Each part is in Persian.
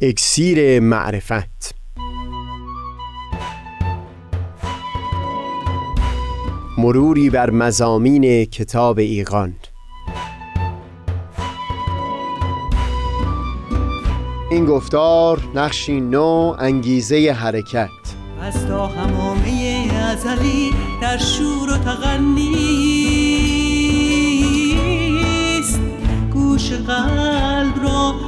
اکسیر معرفت. مروری بر مزامین کتاب ایقان این گفتار نقشی نو انگیزه حرکت. از تا همامه ازلی در شور و تغنیست گوش قلب را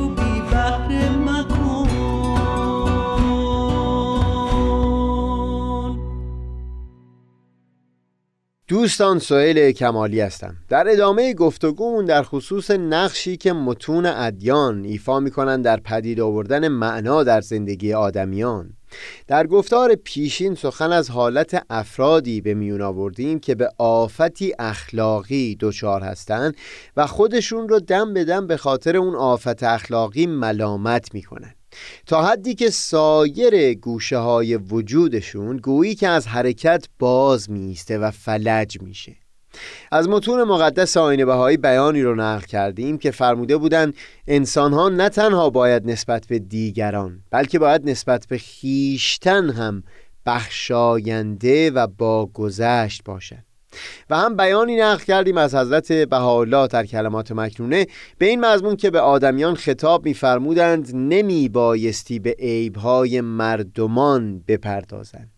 دوستان سهیل کمالی هستم. در ادامه گفتگومون در خصوص نقشی که متون ادیان ایفا می‌کنن در پدید آوردن معنا در زندگی آدمیان. در گفتار پیشین سخن از حالت افرادی به میون آوردیم که به آفتی اخلاقی دچار هستند و خودشون رو دم به دم به خاطر اون آفت اخلاقی ملامت می‌کنن تا حدی که سایر گوشه های وجودشون گویی که از حرکت باز میسته و فلج میشه. از متون مقدس آین بهایی بیانی رو نقل کردیم که فرموده بودند انسان ها نه تنها باید نسبت به دیگران بلکه باید نسبت به خیشتن هم بخشاینده و با گذشت باشند. و هم بیانی نقل کردیم از حضرت بهاءالله در کلمات مکنونه. به این مضمون که به آدمیان خطاب می‌فرمودند نمی بایستی به عیبهای مردمان بپردازند.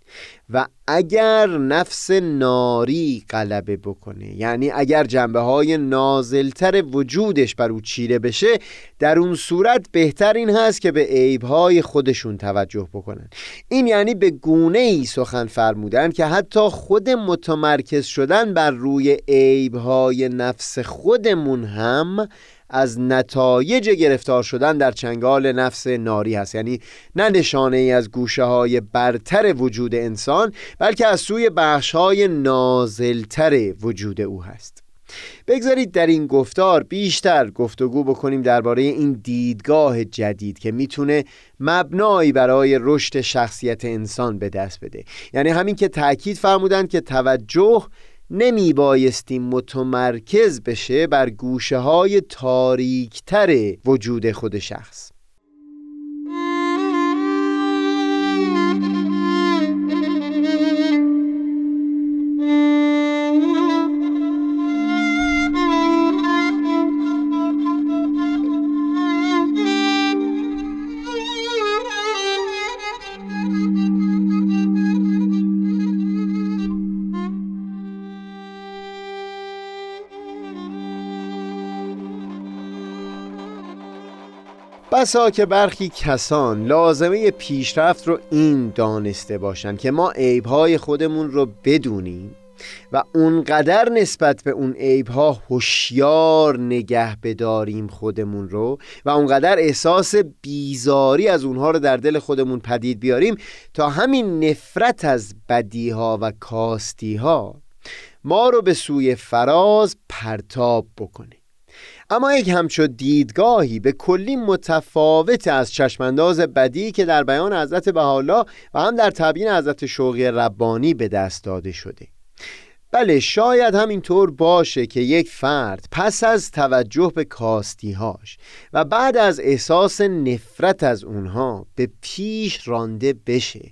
و اگر نفس ناری غلبه بکنه یعنی اگر جنبه های نازلتر وجودش بر او چیره بشه در اون صورت بهتر این هست که به عیبهای خودشون توجه بکنن. این یعنی به گونه ای سخن فرمودن که حتی خود متمرکز شدن بر روی عیبهای نفس خودمون هم از نتایج گرفتار شدن در چنگال نفس ناری هست. یعنی نه نشانه ای از گوشه های برتر وجود انسان بلکه از سوی بخش های نازلتر وجود او هست. بگذارید در این گفتار بیشتر گفتگو بکنیم درباره این دیدگاه جدید که می‌تونه مبنایی برای رشد شخصیت انسان به دست بده. یعنی همین که تاکید فرمودند که توجه نمی بایستی متمرکز بشه بر گوشه های تاریکتر وجود خود شخص. بسا که برخی کسان لازمه پیشرفت رو این دانسته باشند که ما عیبهای خودمون رو بدونیم و اونقدر نسبت به اون عیبها هوشیار نگه بداریم خودمون رو و اونقدر احساس بیزاری از اونها رو در دل خودمون پدید بیاریم تا همین نفرت از بدیها و کاستیها ما رو به سوی فراز پرتاب بکنه. اما یک همچو دیدگاهی به کلی متفاوت از چشمانداز بدی که در بیان حضرت بهاءالله و هم در تبیین حضرت شوقی ربانی به دست داده شده. بله شاید همینطور باشه که یک فرد پس از توجه به کاستیهاش و بعد از احساس نفرت از اونها به پیش رانده بشه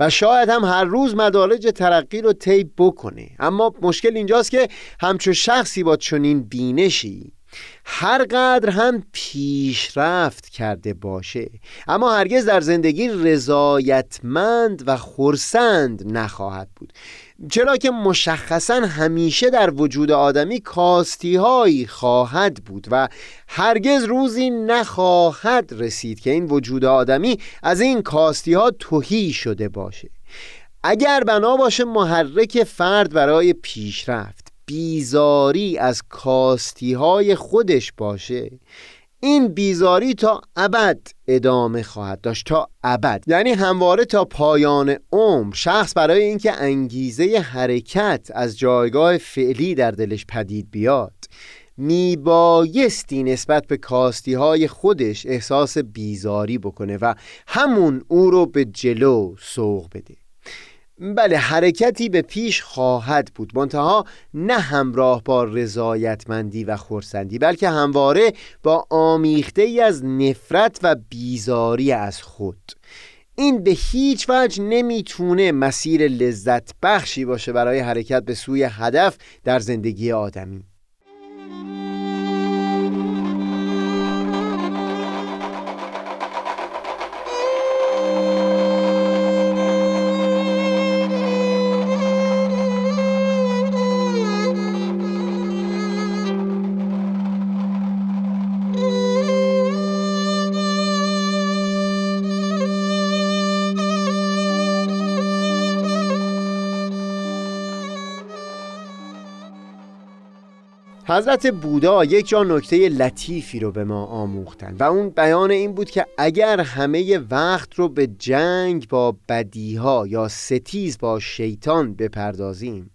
و شاید هم هر روز مدارج ترقی رو طی بکنه. اما مشکل اینجاست که همچو شخصی با چنین بینشی هر قدر هم پیشرفت کرده باشه. اما هرگز در زندگی رضایتمند و خورسند نخواهد بود. چرا که مشخصا همیشه در وجود آدمی کاستی هایی خواهد بود و هرگز روزی نخواهد رسید که این وجود آدمی از این کاستی ها توهی شده باشه. اگر بنا باشه محرک فرد برای پیشرفت. بیزاری از کاستی های خودش باشه. این بیزاری تا ابد ادامه خواهد داشت تا ابد. یعنی همواره تا پایان عمر. شخص برای اینکه انگیزه حرکت از جایگاه فعلی در دلش پدید بیاد میبایستی نسبت به کاستی های خودش احساس بیزاری بکنه و همون او رو به جلو سوق بده. بله حرکتی به پیش خواهد بود. منتها نه همراه با رضایتمندی و خورسندی بلکه همواره با آمیخته ای از نفرت و بیزاری از خود. این به هیچ وجه نمی‌تونه مسیر لذت بخشی باشه برای حرکت به سوی هدف در زندگی آدمی. حضرت بودا یک جا نکته لطیفی رو به ما آموختن و اون بیان این بود که اگر همه وقت رو به جنگ با بدیها یا ستیز با شیطان بپردازیم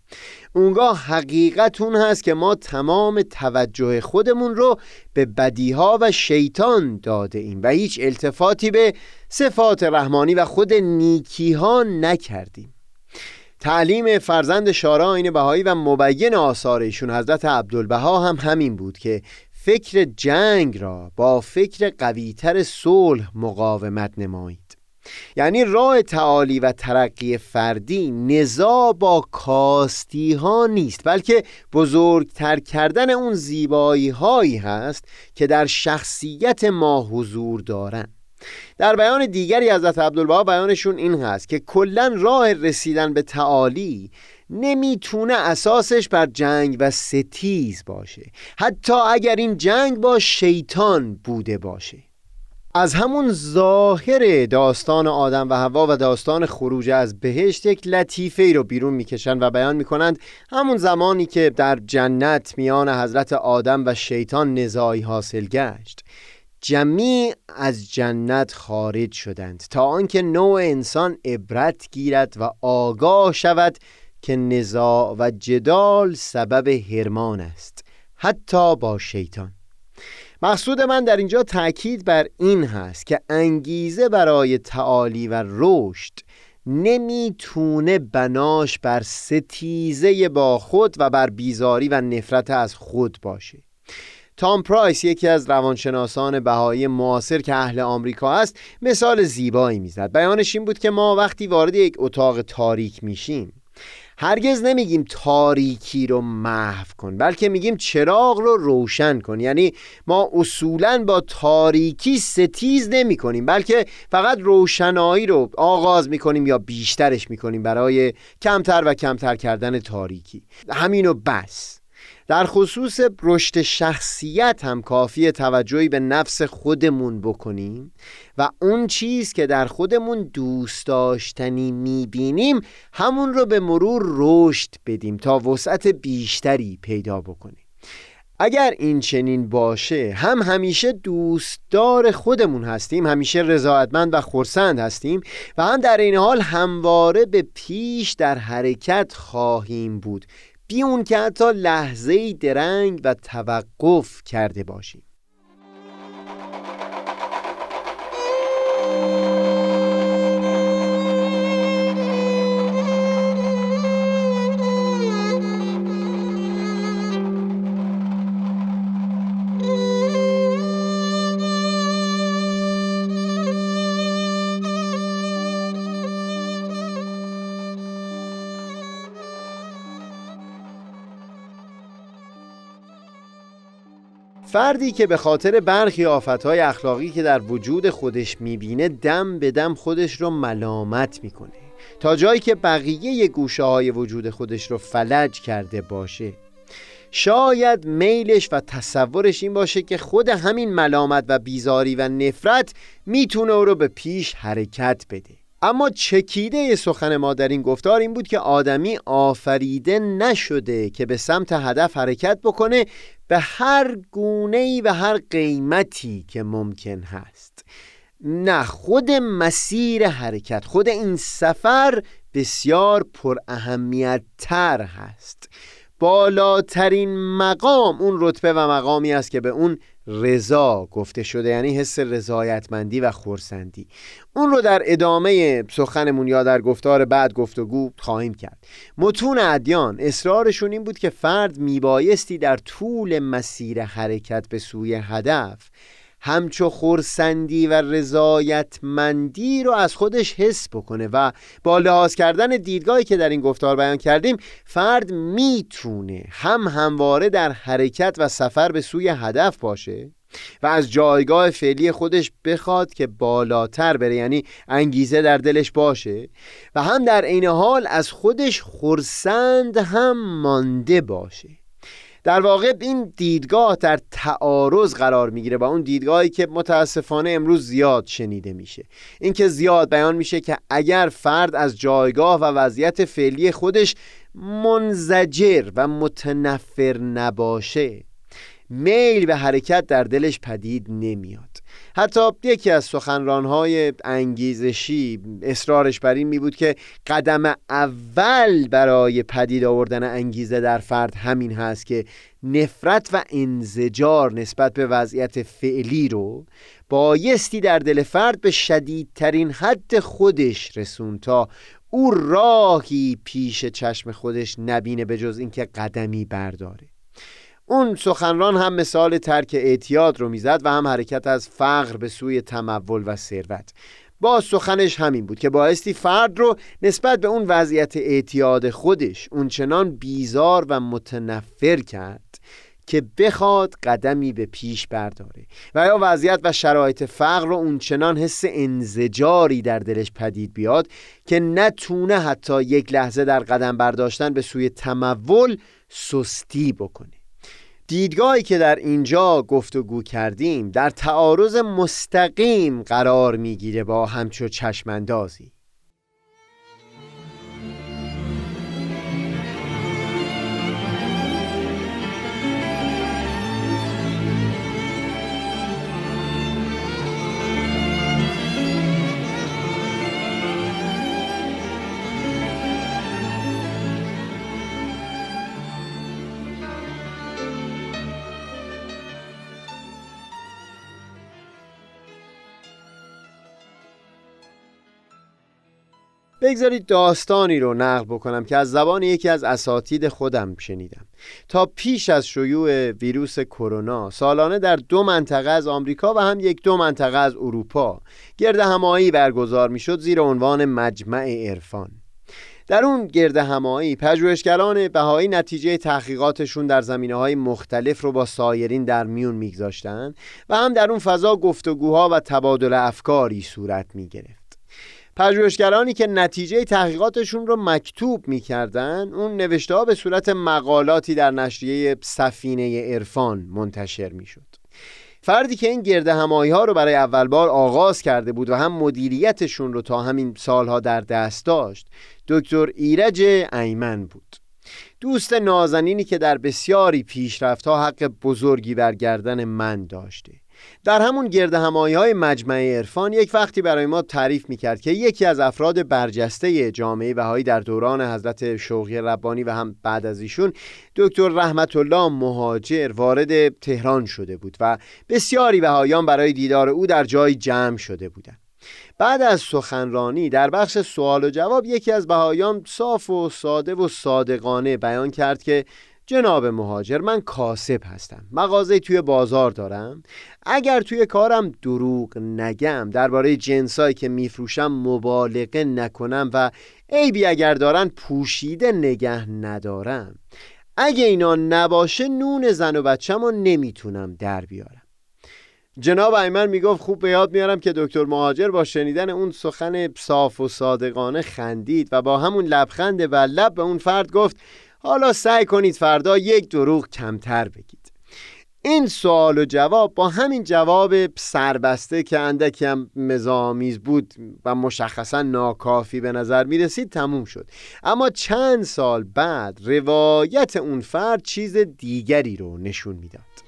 اونگاه حقیقت اون هست که ما تمام توجه خودمون رو به بدیها و شیطان داده ایم و هیچ التفاتی به صفات رحمانی و خود نیکیها نکردیم. تعلیم فرزند شارا این بهایی و مبین آثار ایشون حضرت عبدالبها هم همین بود که فکر جنگ را با فکر قویتر صلح مقاومت نمایید. یعنی راه تعالی و ترقی فردی نزا با کاستی ها نیست بلکه بزرگتر کردن اون زیبایی هایی هست که در شخصیت ما حضور دارند در بیان دیگری حضرت عبدالبها بیانشون این هست که کلا راه رسیدن به تعالی نمی‌تونه اساسش بر جنگ و ستیز باشه. حتی اگر این جنگ با شیطان بوده باشه. از همون ظاهر داستان آدم و هوا و داستان خروج از بهشت یک لطیفه ای رو بیرون می‌کشند و بیان می‌کنند. همون زمانی که در جنت میان حضرت آدم و شیطان نزاعی حاصل گشت. جمیع از جنت خارج شدند تا آنکه نوع انسان عبرت گیرد و آگاه شود که نزاع و جدال سبب هرمان است حتی با شیطان. مقصود من در اینجا تاکید بر این هست که انگیزه برای تعالی و رشد نمی‌تونه بناش بر ستیزه با خود و بر بیزاری و نفرت از خود باشه. تام پرایس یکی از روانشناسان بهایی معاصر که اهل آمریکا است مثال زیبایی می‌زد. بیانش این بود که ما وقتی وارد یک اتاق تاریک میشیم هرگز نمیگیم تاریکی رو محو کن بلکه میگیم چراغ رو روشن کن. یعنی ما اصولا با تاریکی ستیز نمی کنیم بلکه فقط روشنایی رو آغاز می‌کنیم یا بیشترش می‌کنیم برای کمتر و کمتر کردن تاریکی. همینو بس. در خصوص رشد شخصیت هم کافی توجهی به نفس خودمون بکنیم و اون چیز که در خودمون دوست داشتنی می‌بینیم همون رو به مرور رشد بدیم تا وسعت بیشتری پیدا بکنیم. اگر این چنین باشه هم همیشه دوستدار خودمون هستیم همیشه رضایتمند و خورسند هستیم و هم در این حال همواره به پیش در حرکت خواهیم بود. بی اون که حتی لحظه درنگ و توقف کرده باشیم. فردی که به خاطر برخی آفتهای اخلاقی که در وجود خودش می‌بینه دم به دم خودش رو ملامت می‌کنه. تا جایی که بقیه گوشه های وجود خودش رو فلج کرده باشه. شاید میلش و تصورش این باشه که خود همین ملامت و بیزاری و نفرت می‌تونه او رو به پیش حرکت بده. اما چکیده سخن ما در این گفتار این بود که آدمی آفریده نشده که به سمت هدف حرکت بکنه به هر گونه و هر قیمتی که ممکن هست. نه خود مسیر حرکت خود این سفر بسیار پر اهمیت تر هست. بالاترین مقام اون رتبه و مقامی است که به اون رضا گفته شده یعنی حس رضایتمندی و خورسندی اون رو در ادامه سخنمون یا در گفتار بعد گفتگو خواهیم کرد. متون ادیان اصرارشون این بود که فرد میبایستی در طول مسیر حرکت به سوی هدف همچو خورسندی و رضایتمندی رو از خودش حس بکنه و با لحاظ کردن دیدگاهی که در این گفتار بیان کردیم فرد می‌تونه هم همواره در حرکت و سفر به سوی هدف باشه و از جایگاه فعلی خودش بخواد که بالاتر بره یعنی انگیزه در دلش باشه و هم در عین حال از خودش خورسند هم مانده باشه. در واقع این دیدگاه در تعارض قرار می‌گیره با اون دیدگاهی که متاسفانه امروز زیاد شنیده میشه. اینکه زیاد بیان میشه که اگر فرد از جایگاه و وضعیت فعلی خودش منزجر و متنفر نباشه میل به حرکت در دلش پدید نمیاد. حتی یکی از سخنرانهای انگیزشی اصرارش بر این می بود که قدم اول برای پدید آوردن انگیزه در فرد همین هست که نفرت و انزجار نسبت به وضعیت فعلی رو بایستی در دل فرد به شدیدترین حد خودش رسون تا او راهی پیش چشم خودش نبینه به جز اینکه قدمی برداره. اون سخنران هم مثال ترک اعتیاد رو می‌زد و هم حرکت از فقر به سوی تمول و ثروت. با سخنش همین بود که بایستی فرد رو نسبت به اون وضعیت اعتیاد خودش اونچنان بیزار و متنفر کرد که بخواد قدمی به پیش برداره. و یا وضعیت و شرایط فقر رو اونچنان حس انزجاری در دلش پدید بیاد که نتونه حتی یک لحظه در قدم برداشتن به سوی تمول سستی بکنه. دیدگاهی که در اینجا گفتگو کردیم در تعارض مستقیم قرار می‌گیره با همچو چشماندازی. بگذارید داستانی رو نقل بکنم که از زبان یکی از اساتید خودم شنیدم. تا پیش از شیوع ویروس کرونا سالانه در دو منطقه از آمریکا و هم یک دو منطقه از اروپا گرد همایی برگزار می‌شد زیر عنوان مجمع عرفان. در اون گرد همایی پژوهشگران بهایی نتیجه تحقیقاتشون در زمینه های مختلف رو با سایرین در میون میگذاشتن و هم در اون فضا گفتگوها و تبادل افکاری صورت می‌گرفت. پژوهشگرانی که نتیجه تحقیقاتشون رو مکتوب می‌کردن اون نوشته ها به صورت مقالاتی در نشریه سفینه عرفان منتشر می‌شد. فردی که این گرده همایی ها رو برای اول بار آغاز کرده بود و هم مدیریتشون رو تا همین سالها در دست داشت دکتر ایرج ایمن بود. دوست نازنینی که در بسیاری پیشرفت ها حق بزرگی بر گردن من داشته. در همون گرد همایی های مجمع عرفان یک وقتی برای ما تعریف می‌کرد که یکی از افراد برجسته جامعه بهایی در دوران حضرت شوقی ربانی و هم بعد از ایشون دکتر رحمت الله مهاجر وارد تهران شده بود و بسیاری بهایان برای دیدار او در جای جمع شده بودند. بعد از سخنرانی در بخش سوال و جواب یکی از بهایان صاف و ساده و صادقانه بیان کرد که جناب مهاجر من کاسب هستم. مغازه توی بازار دارم. اگر توی کارم دروغ نگم درباره جنسایی که میفروشم مبالغه نکنم و عیبی اگر دارن پوشیده نگه ندارم. اگه اینا نباشه نون زن و بچم رو نمی‌تونم در بیارم. جناب ایمن می‌گفت خوب به یاد میارم که دکتر مهاجر با شنیدن اون سخن صاف و صادقانه خندید و با همون لبخند و لب به اون فرد گفت حالا سعی کنید فردا یک دروغ کمتر بگید. این سوال و جواب با همین جواب سربسته که اندکی هم مزامیز بود و مشخصا ناکافی به نظر می رسید تموم شد. اما چند سال بعد روایت اون فرد چیز دیگری رو نشون می‌داد.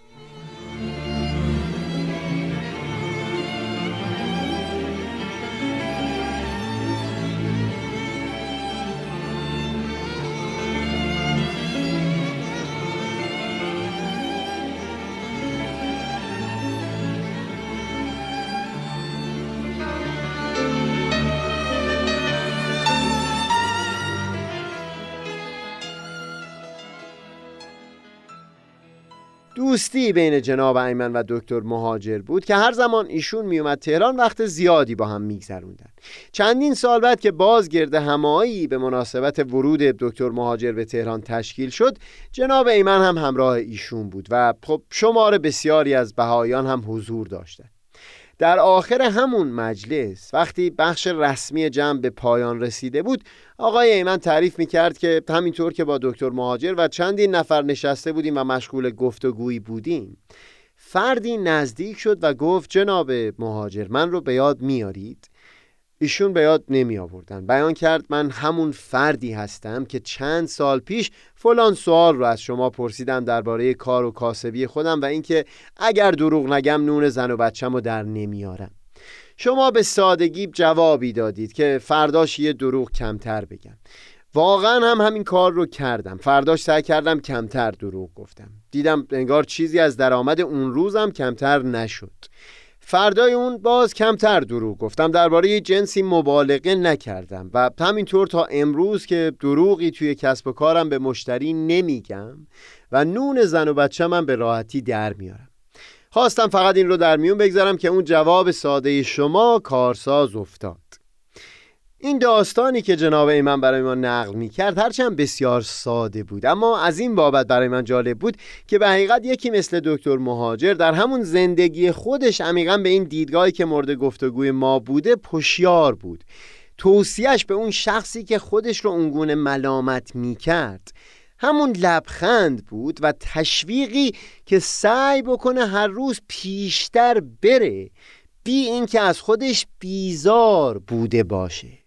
دوستی بین جناب ایمن و دکتر مهاجر بود که هر زمان ایشون میومد تهران وقت زیادی با هم میگذروندن. چندین سال بعد که باز گرد همایی به مناسبت ورود دکتر مهاجر به تهران تشکیل شد جناب ایمن هم همراه ایشون بود و خب شمار بسیاری از بهایان هم حضور داشتند. در آخر همون مجلس وقتی بخش رسمی جمع به پایان رسیده بود آقای ایمن تعریف می‌کرد که همینطور که با دکتر مهاجر و چندین نفر نشسته بودیم و مشغول گفتگویی بودیم فردی نزدیک شد و گفت جناب مهاجر من رو به یاد میارید؟ ایشون به یاد نمی آوردن. بیان کرد من همون فردی هستم که چند سال پیش فلان سوال رو از شما پرسیدم درباره کار و کاسبی خودم و اینکه اگر دروغ نگم نون زن و بچم رو در نمیارم شما به سادگی جوابی دادید که فرداش یه دروغ کمتر بگم. واقعا هم همین کار رو کردم. فرداش سعی کردم کمتر دروغ گفتم. دیدم انگار چیزی از درآمد اون روزم کمتر نشد. فردای اون باز کمتر دروغ گفتم. درباره جنسی مبالغه نکردم و همینطور تا امروز که دروغی توی کسب و کارم به مشتری نمیگم و نون زن و بچه من به راحتی در میارم. خواستم فقط این رو در میون بگذارم که اون جواب ساده شما کارساز افتاد. این داستانی که جناب ایمن برای ما نقل می کرد هرچند بسیار ساده بود اما از این بابت برای من جالب بود که به حقیقت یکی مثل دکتر مهاجر در همون زندگی خودش عمیقا به این دیدگاهی که مورد گفتگوی ما بوده پشیار بود. توصیهش به اون شخصی که خودش رو اونگونه ملامت می کرد همون لبخند بود و تشویقی که سعی بکنه هر روز پیشتر بره بی اینکه از خودش بیزار بوده باشه.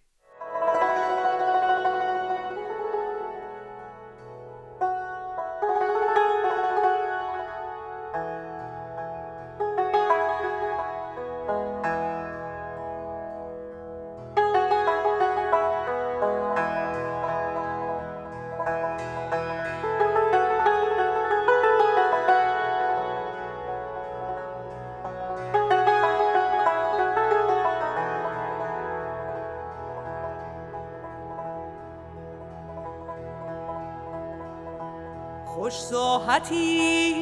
ساحتی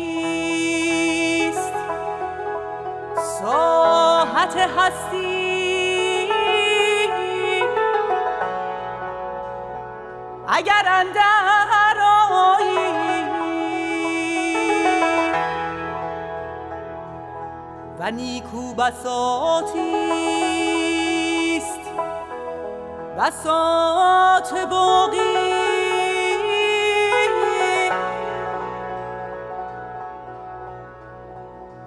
است. ساحت هستی. اگر اندر و نیکو بساتی است. بساط باقی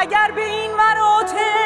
اگر به این مراتب